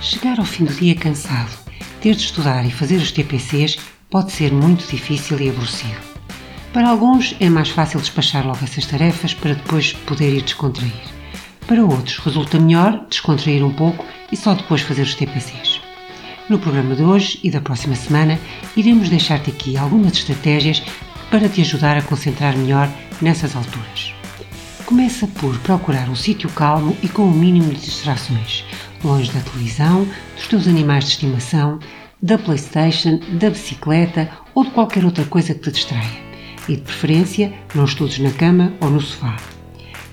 Chegar ao fim do dia cansado, ter de estudar e fazer os TPCs pode ser muito difícil e aborrecido. Para alguns é mais fácil despachar logo essas tarefas para depois poder ir descontrair. Para outros resulta melhor descontrair um pouco e só depois fazer os TPCs. No programa de hoje e da próxima semana iremos deixar-te aqui algumas estratégias para te ajudar a concentrar melhor nessas alturas. Começa por procurar um sítio calmo e com o mínimo de distrações, longe da televisão, dos teus animais de estimação, da Playstation, da bicicleta ou de qualquer outra coisa que te distraia. E de preferência, não estudes na cama ou no sofá.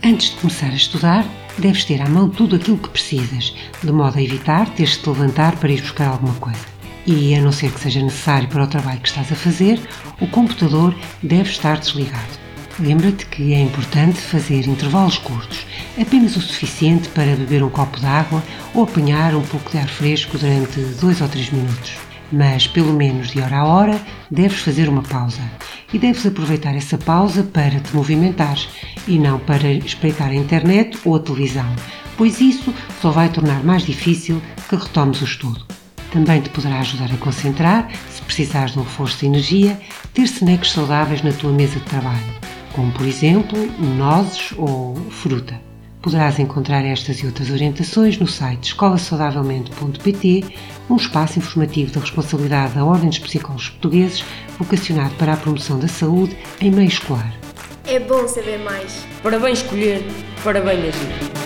Antes de começar a estudar, deves ter à mão tudo aquilo que precisas, de modo a evitar teres de te levantar para ir buscar alguma coisa. E, a não ser que seja necessário para o trabalho que estás a fazer, o computador deve estar desligado. Lembra-te que é importante fazer intervalos curtos, apenas o suficiente para beber um copo de água ou apanhar um pouco de ar fresco durante 2 ou 3 minutos. Mas, pelo menos de hora a hora, deves fazer uma pausa. E deves aproveitar essa pausa para te movimentares e não para espreitar a internet ou a televisão, pois isso só vai tornar mais difícil que retomes o estudo. Também te poderá ajudar a concentrar, se precisares de um reforço de energia, ter snacks saudáveis na tua mesa de trabalho, como por exemplo nozes ou fruta. Poderás encontrar estas e outras orientações no site escolasaudavelmente.pt, um espaço informativo da responsabilidade da Ordem dos Psicólogos Portugueses, vocacionado para a promoção da saúde em meio escolar. É bom saber mais. Para bem escolher, para bem agir.